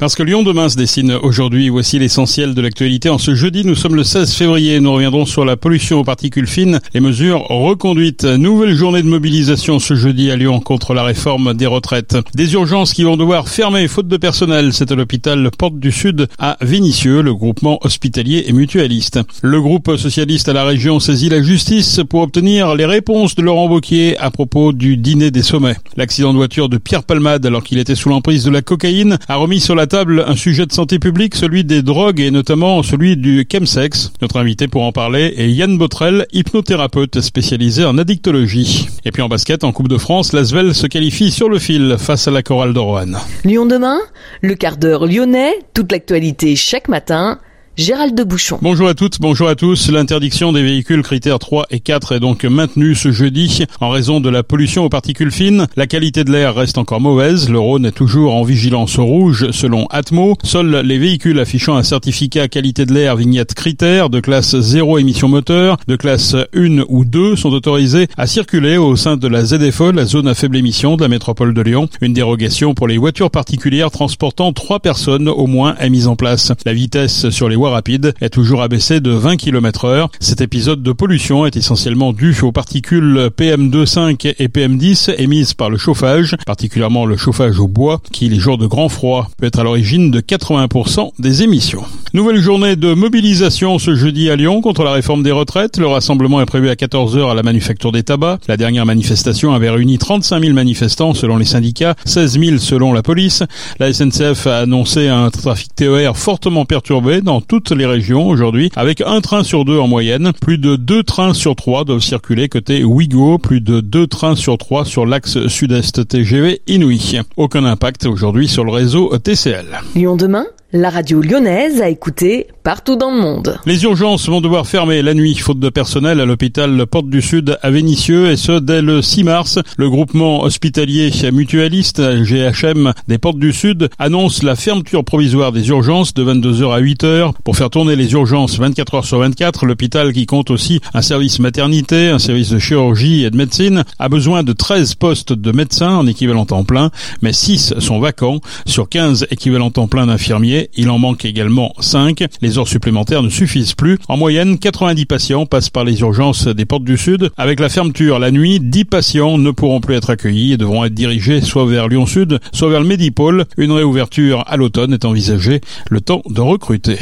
Parce que Lyon demain se dessine aujourd'hui, voici l'essentiel de l'actualité. En ce jeudi, nous sommes le 16 février. Nous reviendrons sur la pollution aux particules fines, les mesures reconduites. Nouvelle journée de mobilisation ce jeudi à Lyon contre la réforme des retraites. Des urgences qui vont devoir fermer faute de personnel. C'est à l'hôpital Porte du Sud à Vénissieux, le groupement hospitalier et mutualiste. Le groupe socialiste à la région saisit la justice pour obtenir les réponses de Laurent Wauquiez à propos du dîner des sommets. L'accident de voiture de Pierre Palmade alors qu'il était sous l'emprise de la cocaïne a remis sur la table un sujet de santé publique, celui des drogues et notamment celui du chemsex. Notre invité pour en parler est Yann Botrel, hypnothérapeute spécialisé en addictologie. Et puis en basket, en Coupe de France, l'Asvel se qualifie sur le fil face à la chorale de Roanne. Lyon demain, le quart d'heure lyonnais, toute l'actualité chaque matin Gérald de Bouchon. Bonjour à toutes, bonjour à tous. L'interdiction des véhicules critères 3 et 4 est donc maintenue ce jeudi en raison de la pollution aux particules fines. La qualité de l'air reste encore mauvaise. Le Rhône est toujours en vigilance rouge selon Atmo. Seuls les véhicules affichant un certificat qualité de l'air vignette critère de classe 0 émission moteur, de classe 1 ou 2 sont autorisés à circuler au sein de la ZFE, la zone à faible émission de la métropole de Lyon. Une dérogation pour les voitures particulières transportant 3 personnes au moins est mise en place. La vitesse sur les voies rapide est toujours abaissé de 20 km heure. Cet épisode de pollution est essentiellement dû aux particules PM2,5 et PM10 émises par le chauffage, particulièrement le chauffage au bois, qui les jours de grand froid peut être à l'origine de 80% des émissions. Nouvelle journée de mobilisation ce jeudi à Lyon contre la réforme des retraites. Le rassemblement est prévu à 14h à la Manufacture des Tabacs. La dernière manifestation avait réuni 35 000 manifestants selon les syndicats, 16 000 selon la police. La SNCF a annoncé un trafic TER fortement perturbé dans toutes les régions aujourd'hui, avec un train sur deux en moyenne. Plus de deux trains sur trois doivent circuler côté Ouigo, plus de deux trains sur trois sur l'axe sud-est TGV Inouï. Aucun impact aujourd'hui sur le réseau TCL. La radio lyonnaise a écouté partout dans le monde. Les urgences vont devoir fermer la nuit, faute de personnel, à l'hôpital Porte du Sud à Vénissieux, et ce dès le 6 mars. Le groupement hospitalier mutualiste GHM des Portes du Sud annonce la fermeture provisoire des urgences de 22h à 8h pour faire tourner les urgences 24 h sur 24. L'hôpital, qui compte aussi un service maternité, un service de chirurgie et de médecine, a besoin de 13 postes de médecins en équivalent temps plein, mais 6 sont vacants sur 15 équivalents temps plein d'infirmiers il en manque également 5. Les heures supplémentaires ne suffisent plus. En moyenne, 90 patients passent par les urgences des portes du Sud. Avec la fermeture la nuit, 10 patients ne pourront plus être accueillis et devront être dirigés soit vers Lyon Sud, soit vers le Médipôle. Une réouverture à l'automne est envisagée, le temps de recruter.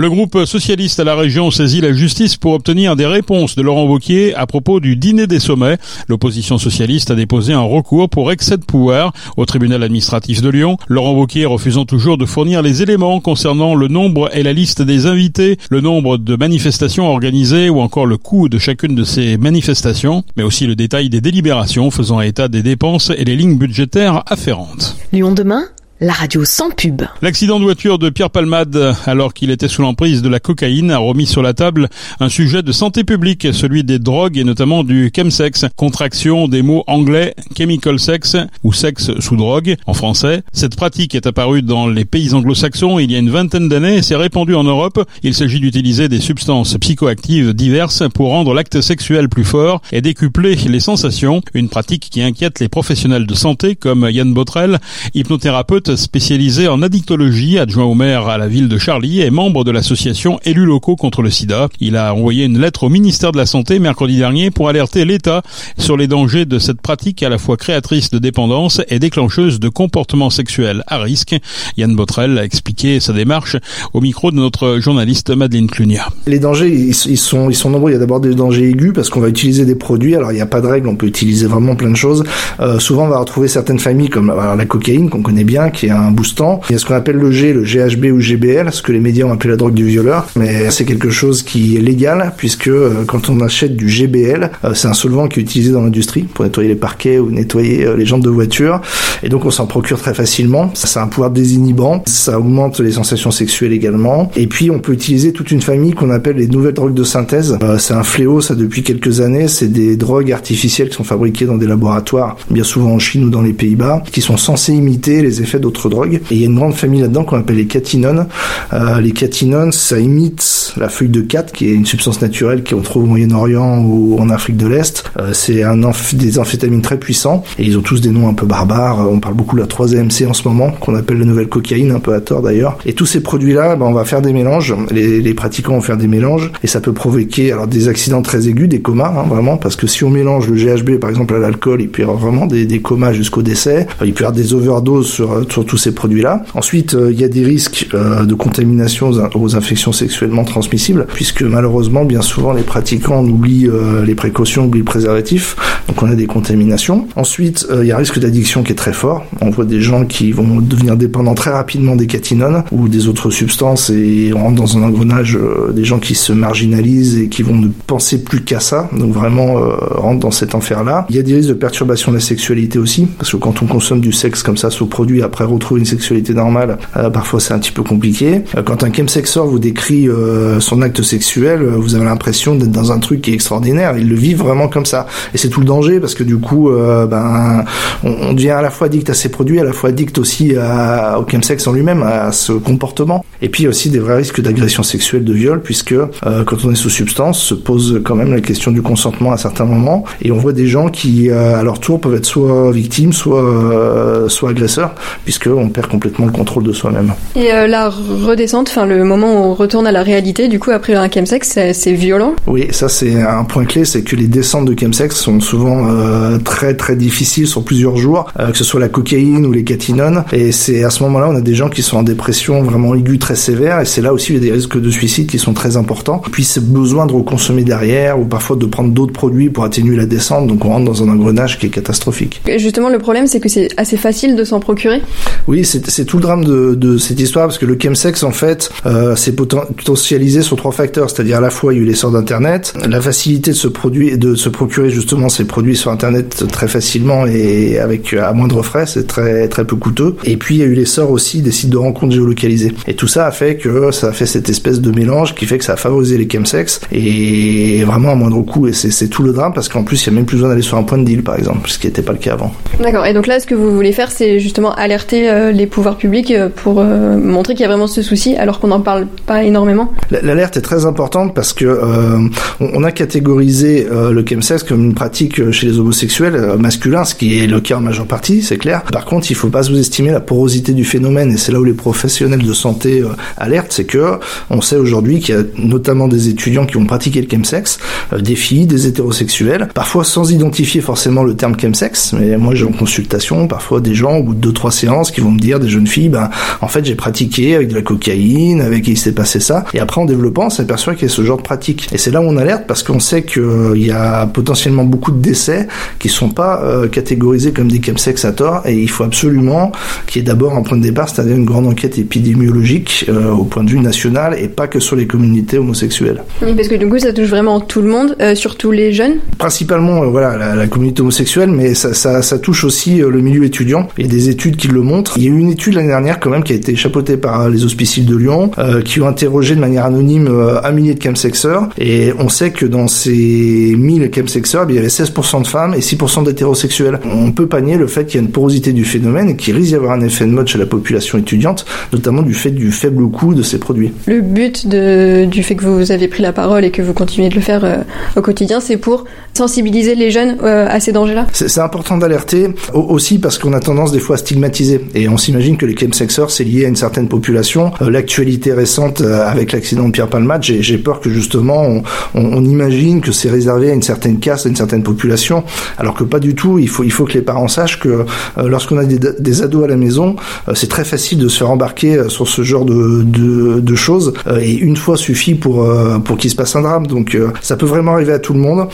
Le groupe socialiste à la région saisit la justice pour obtenir des réponses de Laurent Wauquiez à propos du dîner des sommets. L'opposition socialiste a déposé un recours pour excès de pouvoir au tribunal administratif de Lyon. Laurent Wauquiez refusant toujours de fournir les éléments concernant le nombre et la liste des invités, le nombre de manifestations organisées ou encore le coût de chacune de ces manifestations, mais aussi le détail des délibérations faisant état des dépenses et les lignes budgétaires afférentes. Lyon demain la radio sans pub. L'accident de voiture de Pierre Palmade, alors qu'il était sous l'emprise de la cocaïne, a remis sur la table un sujet de santé publique, celui des drogues et notamment du chemsex, contraction des mots anglais chemical sex ou sexe sous drogue en français. Cette pratique est apparue dans les pays anglo-saxons il y a une vingtaine d'années et s'est répandue en Europe. Il s'agit d'utiliser des substances psychoactives diverses pour rendre l'acte sexuel plus fort et décupler les sensations, une pratique qui inquiète les professionnels de santé comme Yann Botrel, hypnothérapeute spécialisé en addictologie, adjoint au maire à la ville de Charlie et membre de l'association Élus locaux contre le sida. Il a envoyé une lettre au ministère de la Santé mercredi dernier pour alerter l'État sur les dangers de cette pratique à la fois créatrice de dépendance et déclencheuse de comportements sexuels à risque. Yann Botrel a expliqué sa démarche au micro de notre journaliste Madeleine Clunia. Les dangers, ils sont, ils sont nombreux. Il y a d'abord des dangers aigus parce qu'on va utiliser des produits. Alors il n'y a pas de règle, on peut utiliser vraiment plein de choses. Euh, souvent on va retrouver certaines familles comme la cocaïne qu'on connaît bien, qui est un boostant. Il y a ce qu'on appelle le G, le GHB ou GBL, ce que les médias ont appelé la drogue du violeur, mais c'est quelque chose qui est légal puisque euh, quand on achète du GBL, euh, c'est un solvant qui est utilisé dans l'industrie pour nettoyer les parquets ou nettoyer euh, les jantes de voiture, et donc on s'en procure très facilement. Ça a un pouvoir désinhibant, ça augmente les sensations sexuelles également, et puis on peut utiliser toute une famille qu'on appelle les nouvelles drogues de synthèse. c'est un fléau ça depuis quelques années, c'est des drogues artificielles qui sont fabriquées dans des laboratoires, bien souvent en Chine ou dans les Pays-Bas, qui sont censées imiter les effets d'autres drogues. Et il y a une grande famille là-dedans qu'on appelle les catinones. Euh, les catinones, ça imite la feuille de cat, qui est une substance naturelle qu'on trouve au Moyen-Orient ou en Afrique de l'Est. Euh, c'est un des amphétamines très puissants et ils ont tous des noms un peu barbares. On parle beaucoup de la 3MC en ce moment, qu'on appelle la nouvelle cocaïne, un peu à tort d'ailleurs. Et tous ces produits-là, ben, on va faire des mélanges. Les, pratiquants vont faire des mélanges et ça peut provoquer alors des accidents très aigus, des comas, hein, vraiment, parce que si on mélange le GHB par exemple à l'alcool, il peut y avoir vraiment des, comas jusqu'au décès. Il peut y avoir des overdoses sur, sur tous ces produits-là. Ensuite, euh, il y a des risques euh, de contamination aux, infections sexuellement transmissibles, puisque malheureusement, bien souvent, les pratiquants oublient euh, les précautions, oublient le préservatif, donc on a des contaminations. Ensuite, il y a un risque d'addiction qui est très fort. On voit des gens qui vont devenir dépendants très rapidement des catinones ou des autres substances et on rentre dans un engrenage des gens qui se marginalisent et qui vont ne penser plus qu'à ça, donc vraiment rentre dans cet enfer-là. Il y a des risques de perturbation de la sexualité aussi, parce que quand on consomme du sexe comme ça sous produit, après retrouver une sexualité normale, euh, parfois c'est un petit peu compliqué. Euh, quand un chemsexor vous décrit euh, son acte sexuel, vous avez l'impression d'être dans un truc qui est extraordinaire. Il le vit vraiment comme ça. Et c'est tout le danger, parce que du coup, ben, on, devient à la fois addict à ces produits, à la fois addict aussi à, au chemsex en lui-même, à ce comportement. Et puis aussi des vrais risques d'agression sexuelle, de viol, puisque quand on est sous substance, se pose quand même la question du consentement à certains moments. Et on voit des gens qui, à leur tour, peuvent être soit victimes, soit, soit agresseurs, puisqu'on perd complètement le contrôle de soi-même. Et euh, la redescente, enfin le moment où on retourne à la réalité, du coup après un chemsex, c'est violent? Oui, ça c'est un point clé, c'est que les descentes de chemsex sont souvent euh, très très difficiles sur plusieurs jours, euh, que ce soit la cocaïne ou les catinones. Et c'est à ce moment-là, on a des gens qui sont en dépression vraiment aiguë très sévère, et c'est là aussi il y a des risques de suicide qui sont très importants. Puis c'est besoin de reconsommer derrière, ou parfois de prendre d'autres produits pour atténuer la descente, donc on rentre dans un engrenage qui est catastrophique. Et justement, le problème c'est que c'est assez facile de s'en procurer Oui, c'est tout le drame de, de, cette histoire parce que le chemsex en fait euh, c'est potentialisé sur trois facteurs, c'est-à-dire à la fois il y a eu l'essor d'internet, la facilité de se produire, de se procurer justement ces produits sur internet très facilement et avec à moindre frais, c'est très très peu coûteux. Et puis il y a eu l'essor aussi des sites de rencontres géolocalisés. Et tout ça a fait que ça a fait cette espèce de mélange qui fait que ça a favorisé les chemsex et vraiment à moindre coût. Et c'est tout le drame parce qu'en plus il y a même plus besoin d'aller sur un point de deal par exemple, ce qui n'était pas le cas avant. D'accord. Et donc là, ce que vous voulez faire, c'est justement alerter euh, les pouvoirs publics euh, pour euh, montrer qu'il y a vraiment ce souci alors qu'on n'en parle pas énormément L'alerte est très importante parce que euh, on a catégorisé le chemsex comme une pratique chez les homosexuels masculins, ce qui est le cas en majeure partie, c'est clair. Par contre, il faut pas sous-estimer la porosité du phénomène et c'est là où les professionnels de santé alertent, c'est que on sait aujourd'hui qu'il y a notamment des étudiants qui ont pratiqué le chemsex, des filles, des hétérosexuels, parfois sans identifier forcément le terme chemsex, mais moi j'ai en consultation parfois des gens au bout de deux trois séances qui vont me dire des jeunes filles, ben en fait j'ai pratiqué avec de la cocaïne, avec il s'est passé ça, et après en développant on s'aperçoit qu'il y a ce genre de pratique. Et c'est là où on alerte parce qu'on sait qu'il euh, y a potentiellement beaucoup de décès qui sont pas euh, catégorisés comme des chemsex à tort, et il faut absolument qu'il y ait d'abord un point de départ, c'est-à-dire une grande enquête épidémiologique euh, au point de vue national et pas que sur les communautés homosexuelles. Oui, parce que du coup ça touche vraiment tout le monde, surtout les jeunes. Principalement voilà la, la, communauté homosexuelle, mais ça, ça, ça touche aussi le milieu étudiant. Il y a des études qui le montrent. Il y a eu une étude l'année dernière quand même qui a été chapeautée par les hospiciles de Lyon, euh, qui ont interrogé de manière anonyme euh, un millier de chemsexeurs. Et on sait que dans ces 1000 chemsexeurs, il y avait 16% de femmes et 6% d'hétérosexuels. On peut panier le fait qu'il y a une porosité du phénomène et qu'il risque d'y avoir un effet de mode chez la population étudiante, notamment du fait du faible coût de ces produits. Le but de, du fait que vous avez pris la parole et que vous continuez de le faire euh, au quotidien, c'est pour sensibiliser les jeunes à ces dangers-là C'est important d'alerter aussi parce qu'on a tendance des fois à stigmatiser. Et on s'imagine que les chemsexeurs, c'est lié à une certaine population. Euh, l'actualité récente euh, avec l'accident de Pierre Palmade, j'ai peur que justement on, on, imagine que c'est réservé à une certaine caste, à une certaine population, alors que pas du tout. Il faut, il faut que les parents sachent que euh, lorsqu'on a des, ados à la maison, c'est très facile de se faire embarquer sur ce genre de, de, de choses. et une fois suffit pour, pour qu'il se passe un drame. Donc ça peut vraiment arriver à tout le monde.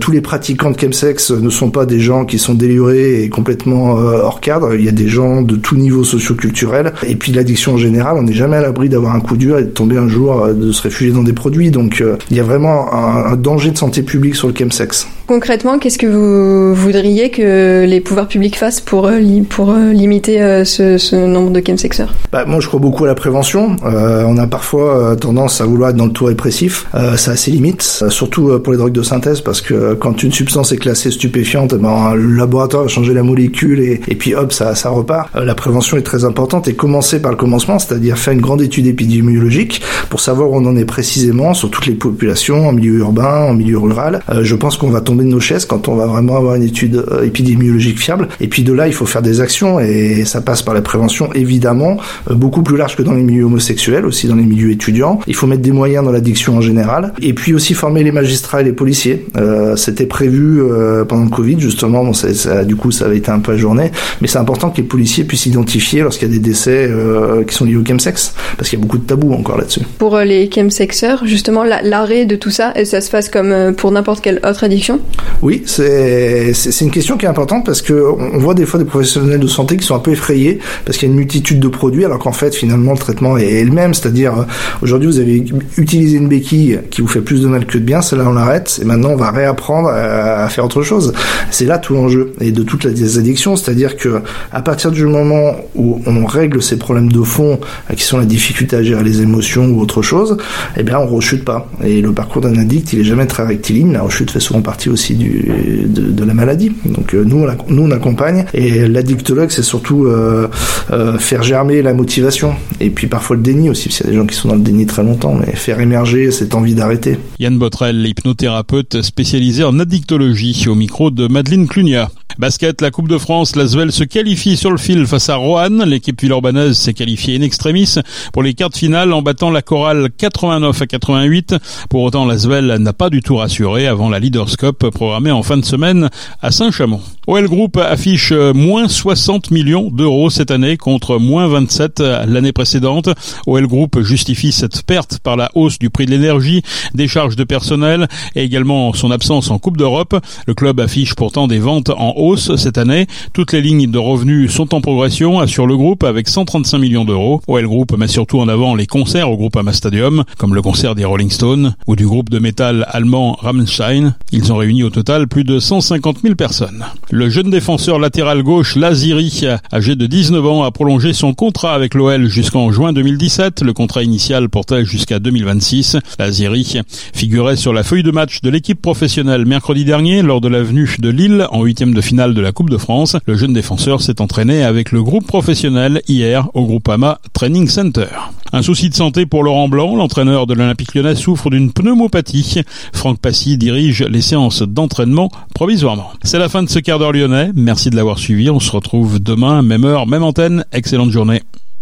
tous les pratiquants de chemsex ne sont pas des gens qui sont délurés et complètement hors cadre. Il y a des gens de tout niveau socio-culturel. Et puis l'addiction en général, on n'est jamais à l'abri d'avoir un coup dur et de tomber un jour, euh, de se réfugier dans des produits. Donc euh, il y a vraiment un, danger de santé publique sur le chemsex. Concrètement, qu'est-ce que vous voudriez que les pouvoirs publics fassent euh, pour limiter ce, ce, nombre de chemsexeurs? Bah, Moi, je crois beaucoup à la prévention. on a parfois tendance à vouloir être dans le tout répressif. ça a ses limites, surtout pour les drogues de synthèse, parce que quand une substance est classée stupéfiante, ben, le laboratoire va changer la molécule et, et puis hop, ça, ça repart. la prévention est très importante et commencer par le commencement, c'est-à-dire faire une grande étude épidémiologique pour savoir où on en est précisément sur toutes les populations, en milieu urbain, en milieu rural. je pense qu'on va tomber de nos chaises quand on va vraiment avoir une étude épidémiologique fiable. Et puis de là, il faut faire des actions et ça passe par la prévention évidemment, beaucoup plus large que dans les milieux homosexuels, aussi dans les milieux étudiants. Il faut mettre des moyens dans l'addiction en général et puis aussi former les magistrats et les policiers. Euh, C'était prévu euh, pendant le Covid justement, bon, ça, ça, du coup ça avait été un peu ajourné, mais c'est important que les policiers puissent identifier lorsqu'il y a des décès euh, qui sont liés au chemsex, parce qu'il y a beaucoup de tabous encore là-dessus. Pour euh, les chemsexeurs, justement l'arrêt de tout ça, et ça se passe comme euh, pour n'importe quelle autre addiction? Oui, c'est une question qui est importante parce que on voit des des professionnels de santé qui sont un peu effrayés parce qu'il y a une multitude de produits alors qu'en fait finalement le traitement est le même, c'est-à-dire aujourd'hui vous avez utilisé une béquille qui vous fait plus de mal que de bien, celle-là on l'arrête et maintenant on va réapprendre à, faire autre chose. C'est là tout l'enjeu et de toutes les addictions, c'est-à-dire que à partir du moment où on règle ces problèmes de fond euh, qui sont la difficulté à gérer les émotions ou autre chose, eh bien on rechute pas. Et le parcours d'un addict, il est jamais très rectiligne. La rechute fait souvent partie aussi du, Donc euh, nous, on, nous on accompagne et l'addictologue c'est surtout euh, faire germer la motivation et puis parfois le déni aussi, parce qu'il y a des gens qui sont dans le déni très longtemps, mais faire émerger cette envie d'arrêter. Yann Botrel, hypnothérapeute spécialisé en addictologie, au micro de Madeleine Clunia. Basket, la Coupe de France, l'Asvel se qualifie sur le fil face à Roanne. L'équipe villeurbanaise s'est qualifiée in extremis pour les quarts de finale en battant la chorale 89 à 88. Pour autant, l'Asvel n'a pas du tout rassuré avant la Leaders Cup programmée en fin de semaine à Saint-Chamond. OL Group affiche moins 60 millions d'euros cette année contre moins 27 l'année précédente. OL Group justifie cette perte par la hausse du prix de l'énergie, des charges de personnel et également son absence en Coupe d'Europe. Le club affiche pourtant des ventes en hausse cette année. Toutes les lignes de revenus sont en progression, assure le groupe, avec 135 millions d'euros. OL Group met surtout en avant les concerts au groupe Ama Stadium, comme le concert des Rolling Stones ou du groupe de métal allemand Rammstein. Ils ont réuni au total plus de 150 000 personnes. Le jeune défenseur latéral gauche Laziri, âgé de 19 ans, a prolongé son contrat avec l'OL jusqu'en juin 2017. Le contrat initial portait jusqu'à 2026. Laziri figurait sur la feuille de match de l'équipe professionnelle mercredi dernier lors de la venue de Lille en huitième de de la Coupe de France. Le jeune défenseur s'est entraîné avec le groupe professionnel hier au Groupama Training Center. Un souci de santé pour Laurent Blanc, l'entraîneur de l'Olympique lyonnais souffre d'une pneumopathie. Franck Passy dirige les séances d'entraînement provisoirement. C'est la fin de ce quart d'heure lyonnais. Merci de l'avoir suivi. On se retrouve demain, même heure, même antenne. Excellente journée.